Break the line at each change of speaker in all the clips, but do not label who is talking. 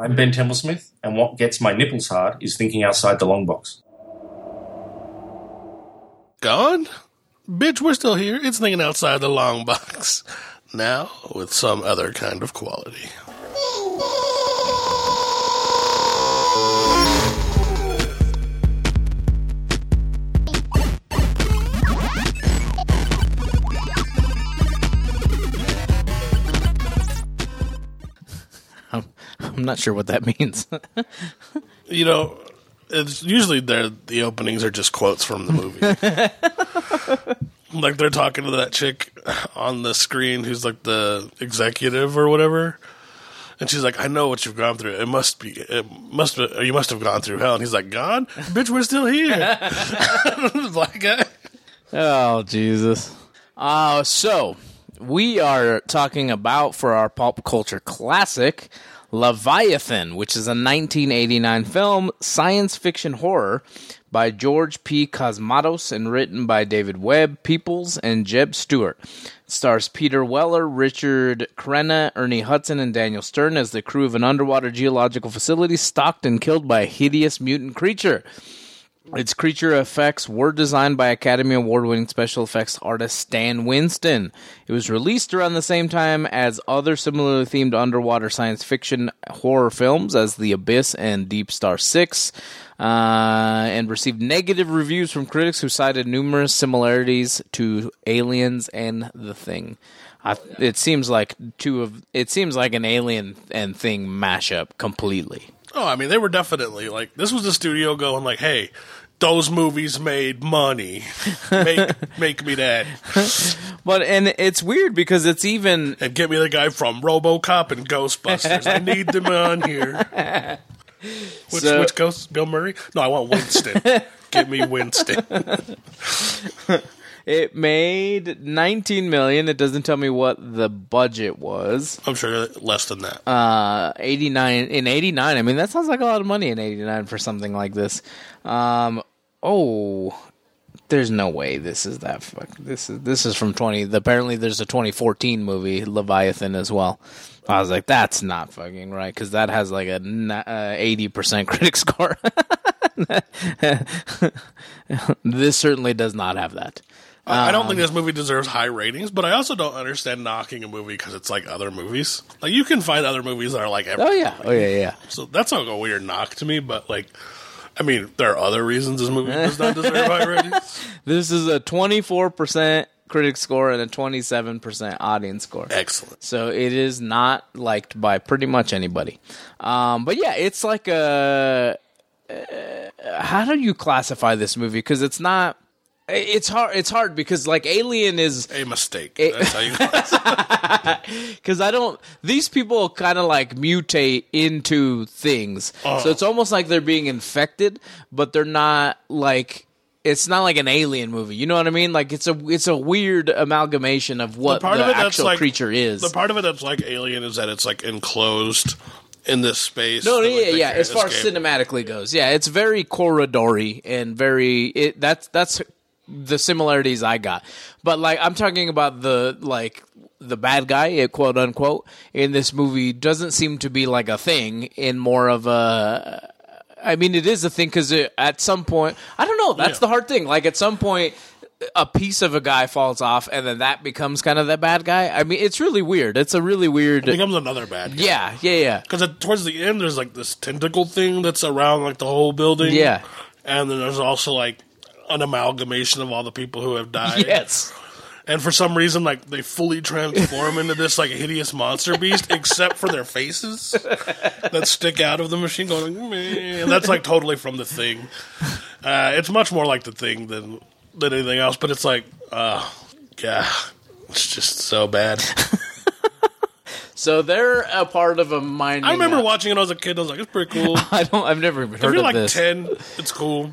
I'm Ben Templesmith, and what gets my nipples hard is thinking outside the long box.
Gone? Bitch, we're still here. It's thinking outside the long box. Now, with some other kind of quality.
I'm not sure what that means.
You know, it's usually they're, the openings are just quotes from the movie. like they're talking to that chick on the screen who's like the executive or whatever. And she's like, I know what you've gone through. It must be, it must be, you must have gone through hell. And he's like, Gone? Bitch, we're still here. black guy.
Oh Jesus! Uh, so we are talking about for our pop culture classic, Leviathan, which is a 1989 film, science fiction horror by George P. Cosmatos and written by David Webb, Peoples, and Jeb Stewart. It stars Peter Weller, Richard Crenna, Ernie Hudson, and Daniel Stern as the crew of an underwater geological facility stalked and killed by a hideous mutant creature. Its creature effects were designed by Academy Award winning special effects artist Stan Winston. It was released around the same time as other similarly themed underwater science fiction horror films as The Abyss and Deep Star 6, uh, and received negative reviews from critics who cited numerous similarities to Aliens and The Thing. I, it seems like two of it seems like an alien and thing mashup completely.
Oh, I mean, they were definitely like, this was the studio going like, hey, those movies made money. Make, make me that.
But and it's weird because it's even
And get me the guy from Robocop and Ghostbusters. I need them on here. Which,
So-
which ghost? Bill Murray? No, I want Winston. Get me Winston.
It made 19 million. It doesn't tell me what the budget was.
I'm sure less than that.
Uh 89 in 89. I mean that sounds like a lot of money in 89 for something like this. Um oh there's no way this is that fuck. This is this is from 20. Apparently there's a 2014 movie Leviathan as well. I was like that's not fucking right cuz that has like a uh, 80% critic score. this certainly does not have that.
I don't
Um,
think this movie deserves high ratings, but I also don't understand knocking a movie because it's like other movies. Like you can find other movies that are like every,
Oh yeah. Oh yeah, yeah.
so that's not a weird knock to me. But like, I mean, there are other reasons this movie does not deserve high ratings.
This is a 24% critic score and a 27% audience score.
Excellent.
So it is not liked by pretty much anybody. Um, but yeah, it's like a. Uh, how do you classify this movie? Because it's not. It's hard. It's hard because like Alien is
A mistake. That's how you.
because I don't. These people kind of like mutate into things, so oh. it's almost like they're being infected, but they're not like. It's not like an alien movie. You know what I mean? Like it's a it's a weird amalgamation of what the,
part of it that's
actual
like
creature is.
The part of it that's like Alien is that it's like enclosed in this space.
No, yeah,
like,
yeah. As far as cinematically goes, yeah, it's very corridory and very. It that's that's the similarities I got. But like, I'm talking about the like the bad guy, eh, quote unquote, in this movie doesn't seem to be like a thing. In more of a. I mean, it is a thing because at some point, I don't know. That's
Yeah.
the hard thing. Like at some point. A piece of a guy falls off, and then that becomes kind of the bad guy. I mean, it's really weird. It's a really weird.
It becomes another bad. Guy.
Yeah, yeah, yeah.
Because towards the end, there's like this tentacle thing that's around like the whole building.
Yeah.
and then there's also like an amalgamation of all the people who have died.
Yes.
And for some reason, like they fully transform into this like hideous monster beast, except for their faces that stick out of the machine. Going, "Meh." and that's like totally from the thing. Uh, it's much more like the thing than than anything else. But it's like, uh, yeah, it's just so bad.
So they're a part of a mining.
I remember watching it when I was a kid. I was like, it's pretty cool.
I don't. I've never even
If
heard
you're
of
like
this.
ten, it's cool.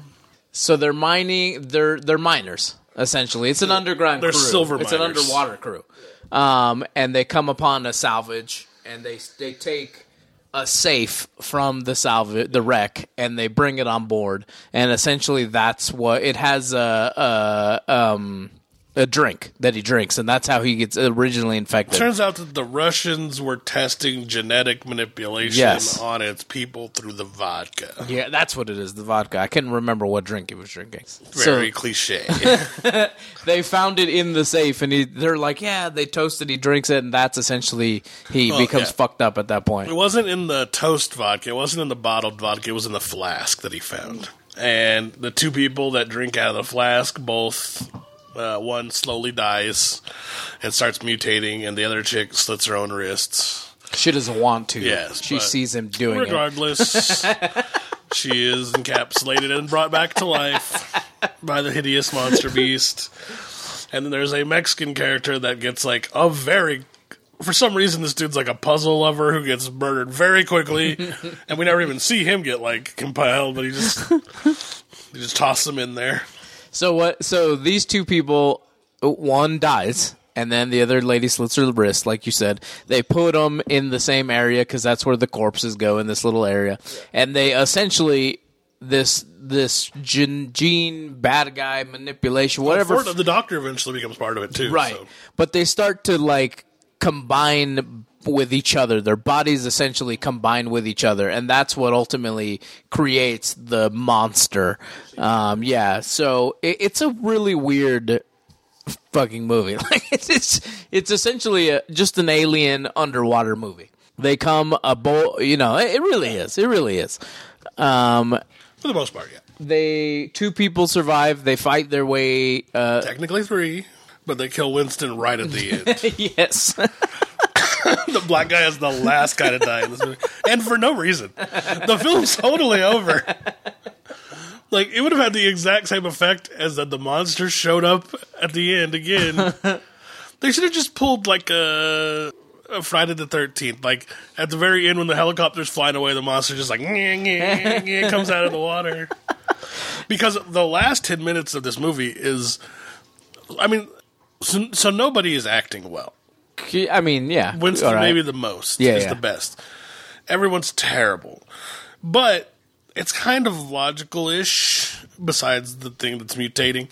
So they're mining. They're they're miners essentially. It's an underground.
They're
crew.
silver
It's an underwater crew. Um, and they come upon a salvage, and they they take a safe from the salvage, the wreck, and they bring it on board. And essentially, that's what it has. A, a um. A drink that he drinks, and that's how he gets originally infected.
Turns out that the Russians were testing genetic manipulation
Yes.
on its people through the vodka.
yeah, that's what it is. The vodka. I couldn't remember what drink he was drinking.
Very
So
cliche.
they found it in the safe, and he, they're like, "Yeah, they toasted. He drinks it, and that's essentially he
Well,
becomes
yeah.
fucked up at that point."
It wasn't in the toast vodka. It wasn't in the bottled vodka. It was in the flask that he found. And the two people that drink out of the flask, both uh, one slowly dies and starts mutating, and the other chick slits her own wrists.
She doesn't want to.
Yes,
she sees him doing it.
Regardless, she is encapsulated and brought back to life by the hideous monster beast. And then there's a Mexican character that gets like a very. For some reason, this dude's like a puzzle lover who gets murdered very quickly, and we never even see him get like compiled. But he just, they just toss him in there.
So what? So these two people, one dies, and then the other lady slits her wrist, like you said. They put them in the same area because that's where the corpses go in this little area, and they essentially this this gene, gene bad guy manipulation, whatever.
Ford- the doctor eventually becomes part of it too.
right,
so.
but they start to like combine with each other. Their bodies essentially combine with each other, and that's what ultimately creates the monster. Um, yeah, so it, it's a really weird fucking movie. Like it's it's, it's essentially a, just an alien underwater movie. They come abo you know, it, it really is. It really is. Um,
For the most part, yeah.
they two people survive. They fight their way. Uh,
Technically three, but they kill Winston right at the end.
yes.
the black guy is the last guy to die in this movie, and for no reason. The film's totally over. Like it would have had the exact same effect as that the monster showed up at the end again. they should have just pulled like a, a Friday the Thirteenth. Like at the very end when the helicopter's flying away, the monster just like "Nyeh, nyeh, nyeh," comes out of the water. Because the last ten minutes of this movie is, I mean, so, so nobody is acting well.
I mean, yeah.
Winston
right.
maybe the most.
Yeah,
is
yeah.
the best. Everyone's terrible, but it's kind of logical-ish. Besides the thing that's mutating,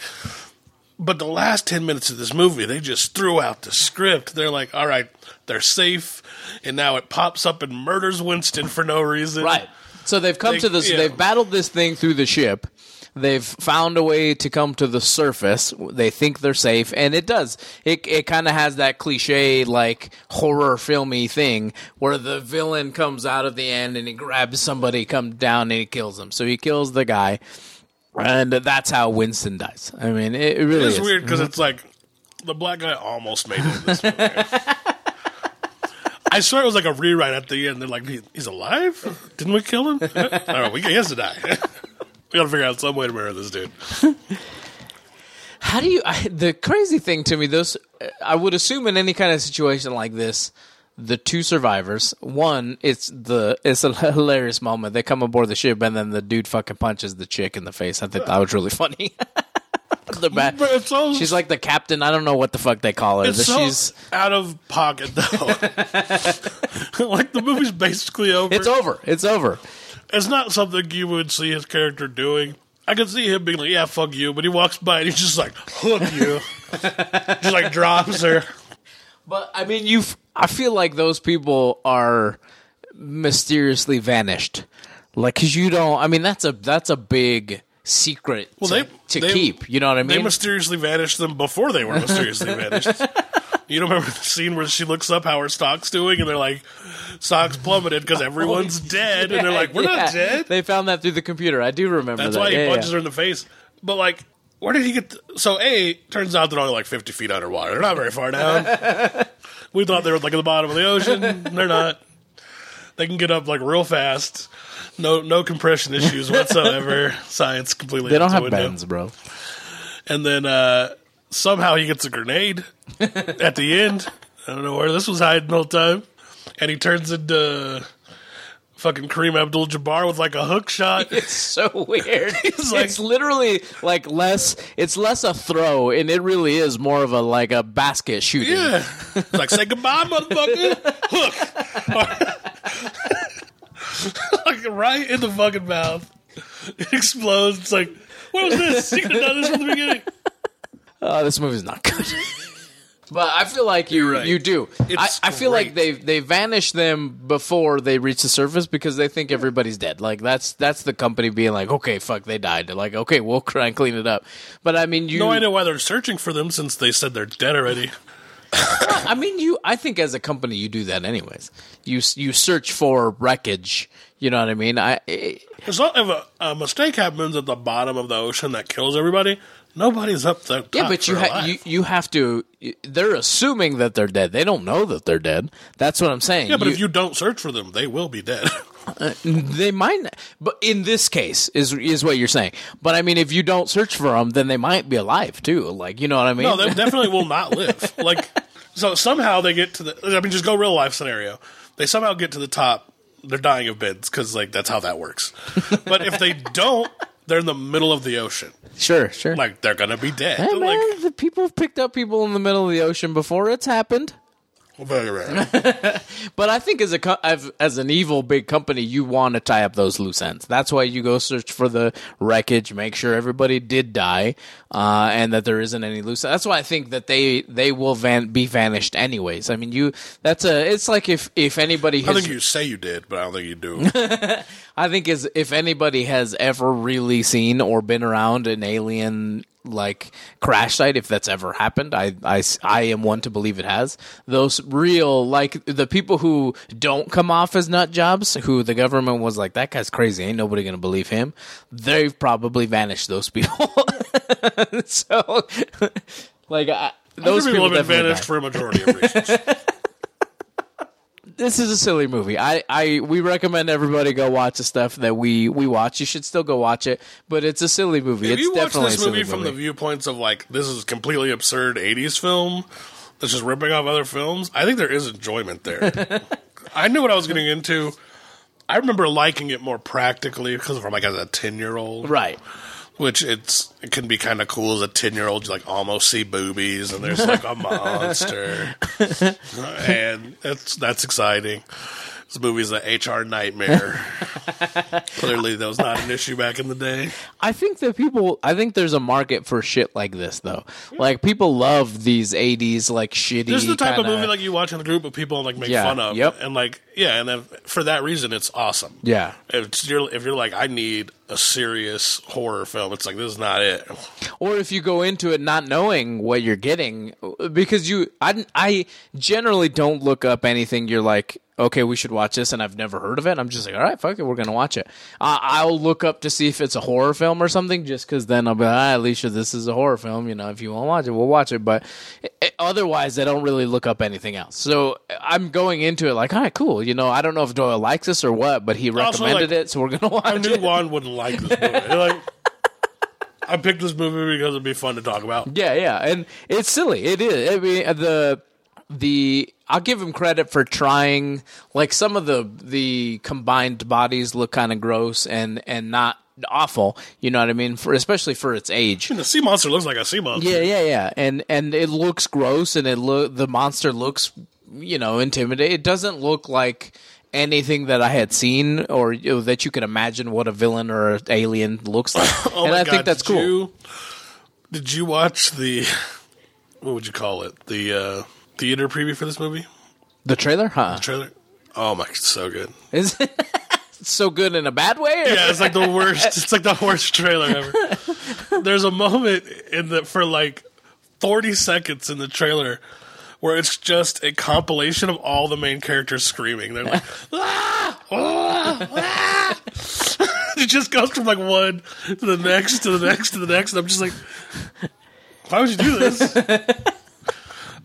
but the last ten minutes of this movie, they just threw out the script. They're like, "All right, they're safe," and now it pops up and murders Winston for no reason.
Right. So they've come
They-
to this.
yeah.
They've battled this thing through the ship. They've found a way to come to the surface. They think they're safe, and it does. It it kind of has that cliche like horror filmy thing where the villain comes out of the end and he grabs somebody, comes down and he kills them. So he kills the guy, and that's how Winston dies. I mean, it, it really
It's
is.
weird because mm-hmm. it's like the black guy almost made it this movie. I swear it was like a rewrite at the end. They're like, he's alive? Didn't we kill him? no, we, he has to die. we gotta figure out some way to murder this dude.
How do you? I, the crazy thing to me, this I would assume in any kind of situation like this, the two survivors. One, it's the it's a hilarious moment. They come aboard the ship and then the dude fucking punches the chick in the face. I think that was really funny. the back,
so,
she's like the captain. I don't know what the fuck they call her.
it's so
She's
out of pocket though. like the movie's basically over.
it's over. It's over.
It's not something you would see his character doing. I could see him being like, "Yeah, fuck you," but he walks by and he's just like, "Hook you," just like drops her.
But I mean, you. I feel like those people are mysteriously vanished. Like, cause you don't. I mean, that's a that's a big secret
Well,
to,
they-
to
they-
keep. You know what I mean?
They mysteriously vanished them before they were mysteriously vanished. You don't remember the scene where she looks up how her stock's doing, and they're like, "Stock's plummeted because everyone's dead," and they're like, "We're
Yeah.
not dead."
They found that through the computer. I do remember
That's
that.
why he
Yeah,
punches her in the face. But like, where did he get? The, so a turns out they're only like fifty feet underwater. They're not very far down. we thought they were like at the bottom of the ocean. They're not. They can get up like real fast. No, no compression issues whatsoever. Science completely.
They don't
the
have
window.
bends, bro.
And then uh, somehow he gets a grenade at the end. I don't know where this was hiding the whole time. And he turns into fucking Kareem Abdul Jabbar with like a hook shot.
It's so weird.
like-
it's literally like less. It's less a throw, and it really is more of a like a basket shooting.
Yeah. It's like, say goodbye, motherfucker. Hook. like right in the fucking mouth. It explodes. It's like, what was this? You could have done this from the beginning.
Oh, this movie's not good. but I feel like you
right.
you do. I,
It's
I feel like they
great.
they vanish them before they reach the surface because they think everybody's dead. Like that's that's the company being like, okay, fuck, they died. They're like, okay, we'll try and clean it up. But I mean, you.
No idea why they're searching for them since they said they're dead already.
I mean, you. I think as a company, you do that anyways. You you search for wreckage. You know what I mean? I. It,
It's not if a, a mistake happens at the bottom of the ocean that kills everybody. Nobody's up there.
yeah, but you ha- you you have to. They're assuming that they're dead. They don't know that they're dead. That's what I'm saying.
yeah, but if you don't search for them, they will be dead.
Uh, they might. not- But in this case, is is what you're saying. But I mean, if you don't search for them, then they might be alive too. Like you know what I mean?
no, they definitely will not live. Like, so somehow they get to the. I mean, just go real life scenario. They somehow get to the top. They're dying of bends because like that's how that works. But if they don't, they're in the middle of the ocean.
sure, sure.
Like they're gonna be dead.
Hey, man,
like
the people have picked up people in the middle of the ocean before. It's happened.
very rare.
But I think as a co- as an evil big company, you want to tie up those loose ends. That's why you go search for the wreckage, make sure everybody did die, uh, and that there isn't any loose. That's why I think that they they will van- be vanished anyways. I mean, you that's a. It's like if if anybody Has, I
think you say you did, but I don't think you do.
I think is if anybody has ever really seen or been around an alien like crash site, if that's ever happened, I, I, I am one to believe it has. Those real like the people who don't come off as nut jobs, who the government was like that guy's crazy, ain't nobody gonna believe him. They've probably vanished those people. so, like I, those
people have been vanished
died
for a majority of reasons.
this is a silly movie. I, I we recommend everybody go watch the stuff that we we watch. You should still go watch it, but it's a silly movie.
if
it's
you watch this
a silly
movie from the viewpoints of like this is a completely absurd '80s film that's just ripping off other films, I think there is enjoyment there. I knew what I was getting into. I remember liking it more practically because from like as a ten year old,
right.
Which it's it can be kind of cool as a ten year old. You like almost see boobies and there's like a monster, and that's that's exciting. This movie's an HR nightmare. Clearly, that was not an issue back in the day.
I think that people. I think there's a market for shit like this, though. Like people love these '80s like shitty.
This is the type of
kinda-
movie like you watch in a group of people and like make
Yeah,
fun of.
yep.
And like yeah, and then for that reason it's awesome.
Yeah.
If you're if you're like I need a serious horror film, it's like this is not it.
or if you go into it not knowing what you're getting because you I, I generally don't look up anything you're like okay we should watch this and i've never heard of it i'm just like all right fuck it we're gonna watch it uh, i'll look up to see if it's a horror film or something just because then i'll be like ah, alicia this is a horror film you know if you want to watch it we'll watch it but eh, otherwise i don't really look up anything else so i'm going into it like all right cool you know i don't know if doyle likes this or what but he
Also,
recommended
like,
it so we're gonna watch it.
I knew
it
Juan wouldn't like this movie. like I picked this movie because it'd be fun to talk about.
Yeah, yeah, and it's silly. It is. I mean, the the I'll give him credit for trying. Like some of the the combined bodies look kind of gross and and not awful. You know what I mean? For especially for its age.
The sea monster looks like a sea monster.
Yeah, yeah, yeah, and and it looks gross, and it look the monster looks, you know, intimidating. It doesn't look like anything that I had seen or you know, that you can imagine what a villain or an alien looks like.
Oh
and I
God,
think that's
did
cool.
You, did you watch the what would you call it? The uh, theater preview for this movie
The trailer, huh?
The trailer? Oh my, it's so good.
Is it so good in a bad way? Or?
Yeah, it's like the worst. It's like the worst trailer ever. There's a moment in the for like 40 seconds in the trailer where it's just a compilation of all the main characters screaming. They're like, ah, ah, ah. it just goes from like one to the next to the next to the next. And I'm just like, why would you do this?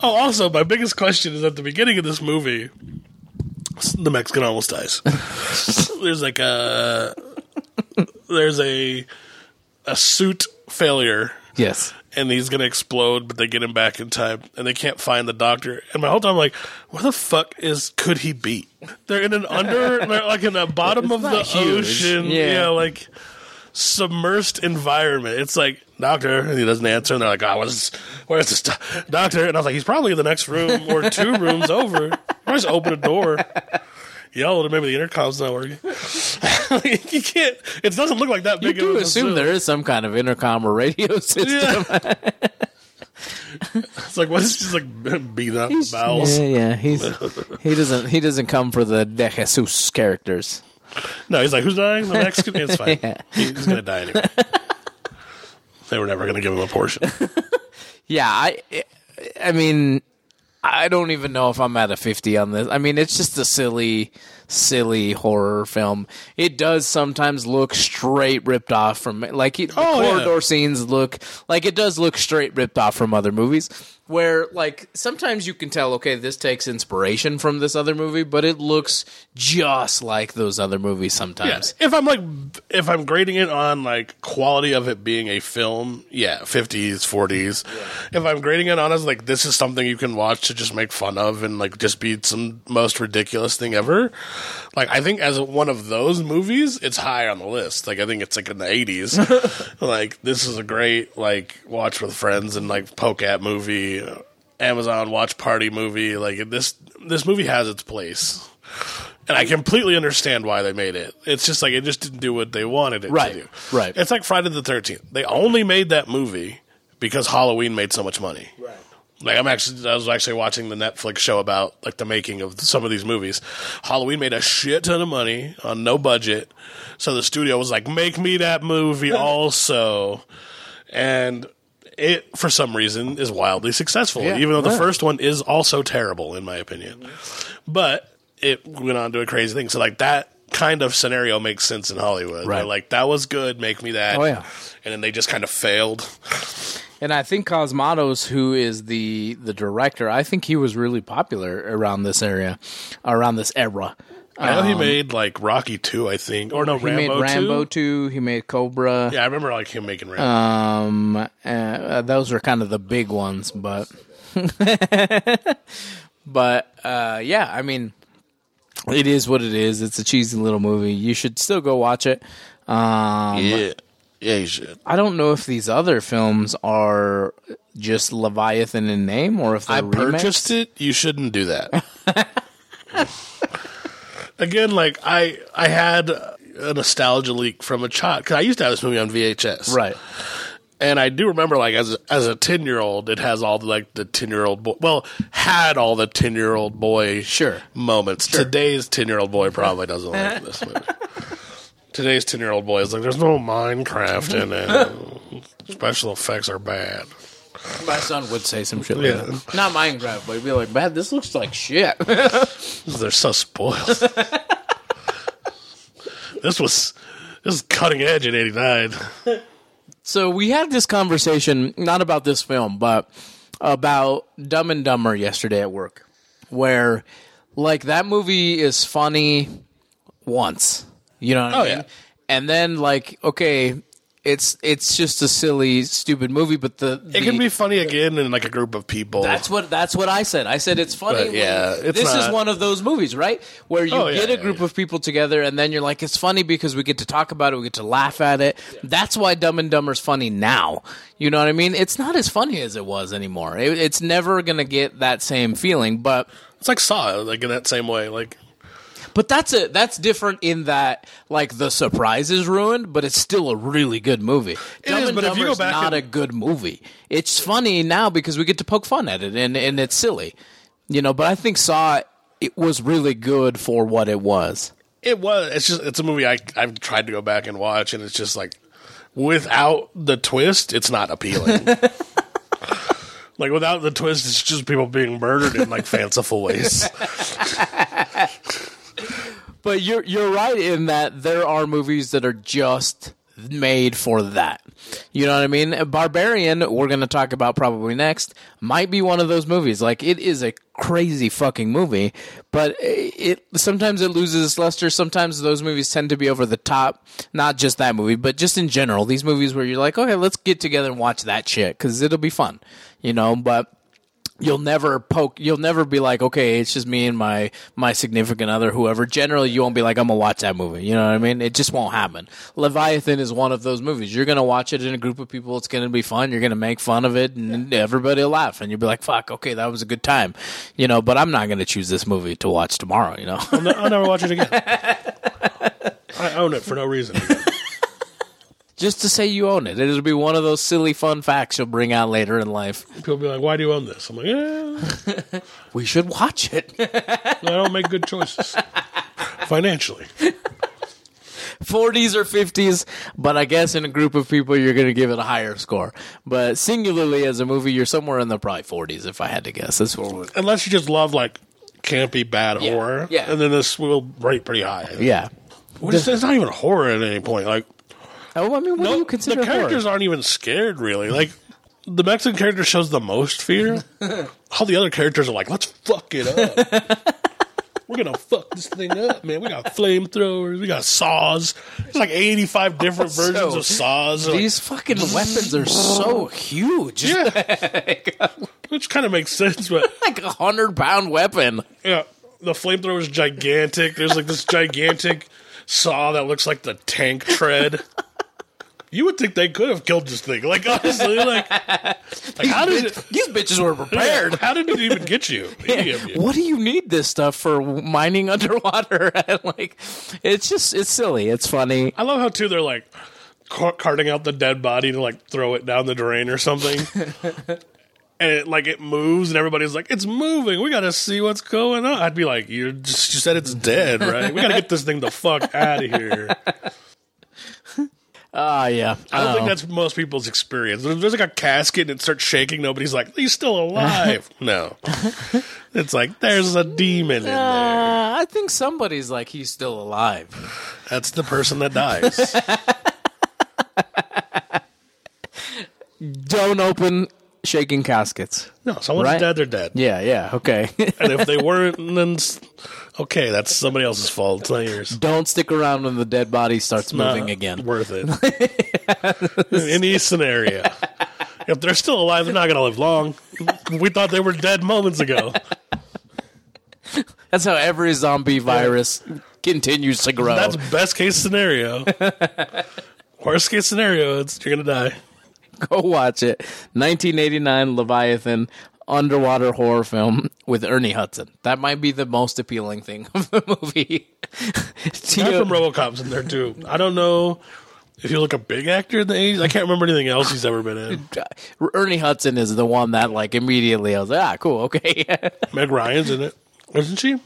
Oh, also, my biggest question is at the beginning of this movie, the Mexican almost dies. there's like a there's a a suit failure
Yes.
and he's gonna explode, but they get him back in time, and they can't find the doctor. And my whole time, I'm like, where the fuck is could he be? They're in an under, like in the bottom of the
huge.
ocean,
Yeah.
yeah. like submersed environment. It's like doctor, and he doesn't answer, and they're like, oh, where's where's this doctor? And I was like, he's probably in the next room or two rooms over. I just open a door. Yell, or maybe the intercom's not working. you can't. It doesn't look like that big.
You do
of a
assume there is some kind of intercom or radio system.
Yeah. It's like what is just like beating up bowels?
Yeah, yeah. He's he doesn't he doesn't come for the De Jesus characters.
No, he's like, who's dying? The Mexican. It's fine.
Yeah.
He's gonna die anyway. they were never gonna give him a portion.
Yeah, I I mean I don't even know if I'm at a 50 on this. I mean, it's just a silly silly horror film. It does sometimes look straight ripped off from like it, the
Oh, yeah.
corridor scenes look like it does look straight ripped off from other movies where like sometimes you can tell okay, this takes inspiration from this other movie, but it looks just like those other movies sometimes.
If I'm like, if I'm grading it on like quality of it being a film, yeah, 50s, 40s. If I'm grading it on as like this is something you can watch to just make fun of and like just be some most ridiculous thing ever, like I think as one of those movies, it's high on the list. Like I think it's like in the 80s. like this is a great like watch with friends and like poke at movie, Amazon watch party movie. Like this, this movie has its place. And I completely understand why they made it. It's just like it just didn't do what they wanted it
Right,
to do.
right.
It's like Friday the Thirteenth. They only made that movie because Halloween made so much money.
Right.
Like I'm actually, I was actually watching the Netflix show about like the making of some of these movies. Halloween made a shit ton of money on no budget, so the studio was like, "Make me that movie also," and it for some reason is wildly successful,
Yeah,
even though the first one is also terrible in my opinion. But it went on to a crazy thing. So like that kind of scenario makes sense in Hollywood.
Right.
They're like that was good, make me that.
Oh, yeah.
and then they just kind of failed.
And I think Cosmatos, who is the the director, I think he was really popular around this area, around this era.
I know he made like Rocky two, I think, or no
Um, He
Rambo,
made Rambo
2.
2, he made Cobra.
Yeah, I remember like him making Rambo.
Um, uh, those were kind of the big ones, but but uh, yeah, I mean, it is what it is. It's a cheesy little movie. You should still go watch it. Um,
yeah, yeah, you should.
I don't know if these other films are just Leviathan in name or if they're
I
remakes.
purchased it. You shouldn't do that. Again, like I, I had a nostalgia leak from a child because I used to have this movie on VHS,
right?
And I do remember, like as as a ten year old, it has all the like the ten year old boy. Well, had all the ten year old boy
Sure.
moments. Today's ten year old boy probably doesn't like this movie. Today's ten year old boy is like, there's no Minecraft in it. Special effects are bad.
My son would say some shit like
Yeah.
that. Not Minecraft, but he'd be like, "Man, this looks like shit."
They're so spoiled. this was this is cutting edge in '89.
So we had this conversation, not about this film, but about Dumb and Dumber yesterday at work, where like that movie is funny once, you know what I
Oh,
mean?
yeah.
And then like, okay, it's it's just a silly, stupid movie, but the,
It can be funny again in like a group of people.
That's what that's what I said. I said it's funny.
But, yeah, it's
this is one of those movies, right? Where you
Oh, yeah,
get a group
yeah.
of people together, and then you're like, it's funny because we get to talk about it, we get to laugh at it. That's why Dumb and Dumber's funny now. You know what I mean? It's not as funny as it was anymore. It, it's never gonna get that same feeling, but
it's like Saw, like in that same way. Like
but that's a that's different in that like the surprise is ruined, but it's still a really good movie. Dumb
is, but if you go back
not
and-
a good movie. It's funny now because we get to poke fun at it and and it's silly, you know. But I think Saw it was really good for what it was.
it was. It's just it's a movie I I've tried to go back and watch, and it's just like without the twist, it's not appealing. like without the twist, it's just people being murdered in like fanciful ways.
But you're you're right in that there are movies that are just made for that. You know what I mean? Barbarian, we're going to talk about probably next, might be one of those movies. Like it is a crazy fucking movie, but it sometimes it loses its luster. Sometimes those movies tend to be over the top. Not just that movie, but just in general, these movies where you're like, okay, let's get together and watch that shit because it'll be fun. You know, but you'll never poke you'll never be like okay it's just me and my my significant other whoever. Generally you won't be like i'm gonna watch that movie. You know what i mean? It just won't happen. Leviathan is one of those movies. You're gonna watch it in a group of people. It's gonna be fun. You're gonna make fun of it and everybody will laugh and you'll be like fuck okay that was a good time. You know but i'm not gonna choose this movie to watch tomorrow you know?
I'll, ne- I'll never watch it again. I own it for no reason.
Just to say you own it. It'll be one of those silly fun facts you'll bring out later in life.
People be like, "Why do you own this?" I'm like, "Yeah,
We should watch it.
I don't make good choices financially."
40s or 50s, but I guess in a group of people, you're going to give it a higher score. But singularly as a movie, you're somewhere in the probably 40s, if I had to guess. That's what.
Unless you just love like campy bad
Yeah,
horror,
yeah.
and then this will rate pretty high.
Yeah.
It's, it's not even horror at any point. Like,
Oh, I mean, what do you consider
the characters
horror?
aren't even scared really. Like, the Mexican character shows the most fear. All the other characters are like, "Let's fuck it up." We're gonna fuck this thing up, man. We got flamethrowers, we got saws. There's like 85 different versions of saws. Like,
These fucking weapons are so huge.
yeah, uh, which kind of makes sense, but
like a hundred pound weapon.
yeah, the flamethrower is gigantic. There's like this gigantic saw that looks like the tank tread. You would think they could have killed this thing. Like honestly, like, like how did it?
These bitches were prepared.
How did it even get you?
What do you need this stuff for mining underwater? and like, it's just it's silly. It's funny.
I love how too they're like ca- carting out the dead body to like throw it down the drain or something. And it, like it moves, and everybody's like, "It's moving. We got to see what's going on." I'd be like, "You just you said it's dead, right? We got to get this thing the fuck out of here."
Ah, yeah.
I don't
Oh.
think that's most people's experience. If there's like a casket and it starts shaking, nobody's like, "He's still alive." no, it's like there's a demon in there.
Uh, I think somebody's like he's still alive.
That's the person that dies.
Don't open shaking caskets.
No, someone's
Right.
dead. They're dead.
Yeah, yeah, okay.
And if they weren't, then okay, that's somebody else's fault. It's not yours.
Don't stick around when the dead body starts moving
Not
again.
Worth it. In any scenario. If they're still alive, they're not going to live long. We thought they were dead moments ago.
That's how every zombie virus continues to grow.
That's best case scenario. Worst case scenario, it's you're going to die.
Go watch it. 1989 Leviathan underwater horror film with Ernie Hudson. That might be the most appealing thing of the movie.
From RoboCop's in there too. I don't know if you look a big actor in the 80s. I can't remember anything else he's ever been in.
Ernie Hudson is the one that like immediately I was like, ah, cool, okay.
Meg Ryan's in it, isn't she?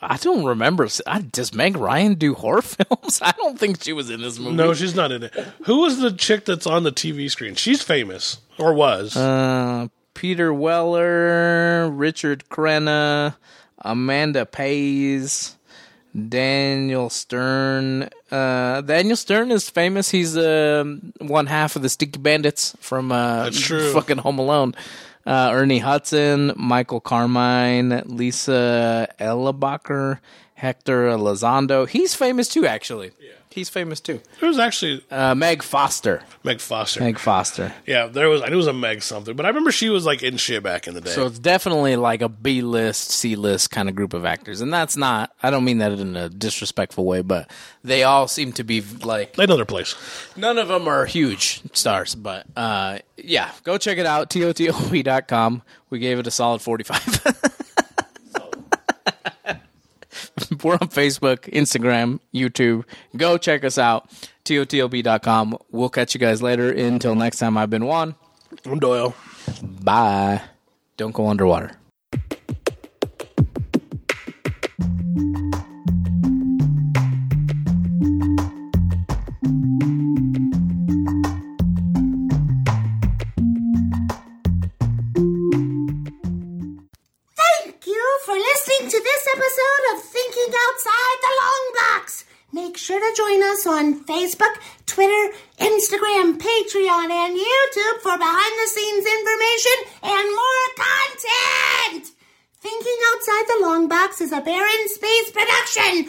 I don't remember. I, does Meg Ryan do horror films? I don't think she was in this movie.
No, she's not in it. Who was the chick that's on the TV screen? She's famous or was.
Uh, Peter Weller, Richard Crenna, Amanda Pays, Daniel Stern. Uh, Daniel Stern is famous. He's um one half of the Sticky Bandits from uh, fucking Home Alone. Uh, Ernie Hudson, Michael Carmine, Lisa Eilbacher, Hector Elizondo. He's famous too, actually. He's famous too.
There was actually
Uh, Meg Foster.
Meg Foster.
Meg Foster.
Yeah, there was. I knew it was a Meg something, but I remember she was like in shit back in the day.
So it's definitely like a B list, C list kind of group of actors. And that's not, I don't mean that in a disrespectful way, but they all seem to be like,
they know their place.
none of them are huge stars. But uh, yeah, go check it out, TOTOP.com. We gave it a solid 45. We're on Facebook, Instagram, YouTube. Go check us out, TOTOP.com. We'll catch you guys later. Until next time, I've been Juan.
I'm Doyle.
Bye. Don't go underwater.
For behind the scenes information and more content. Thinking Outside the Long Box is a Barren Space production.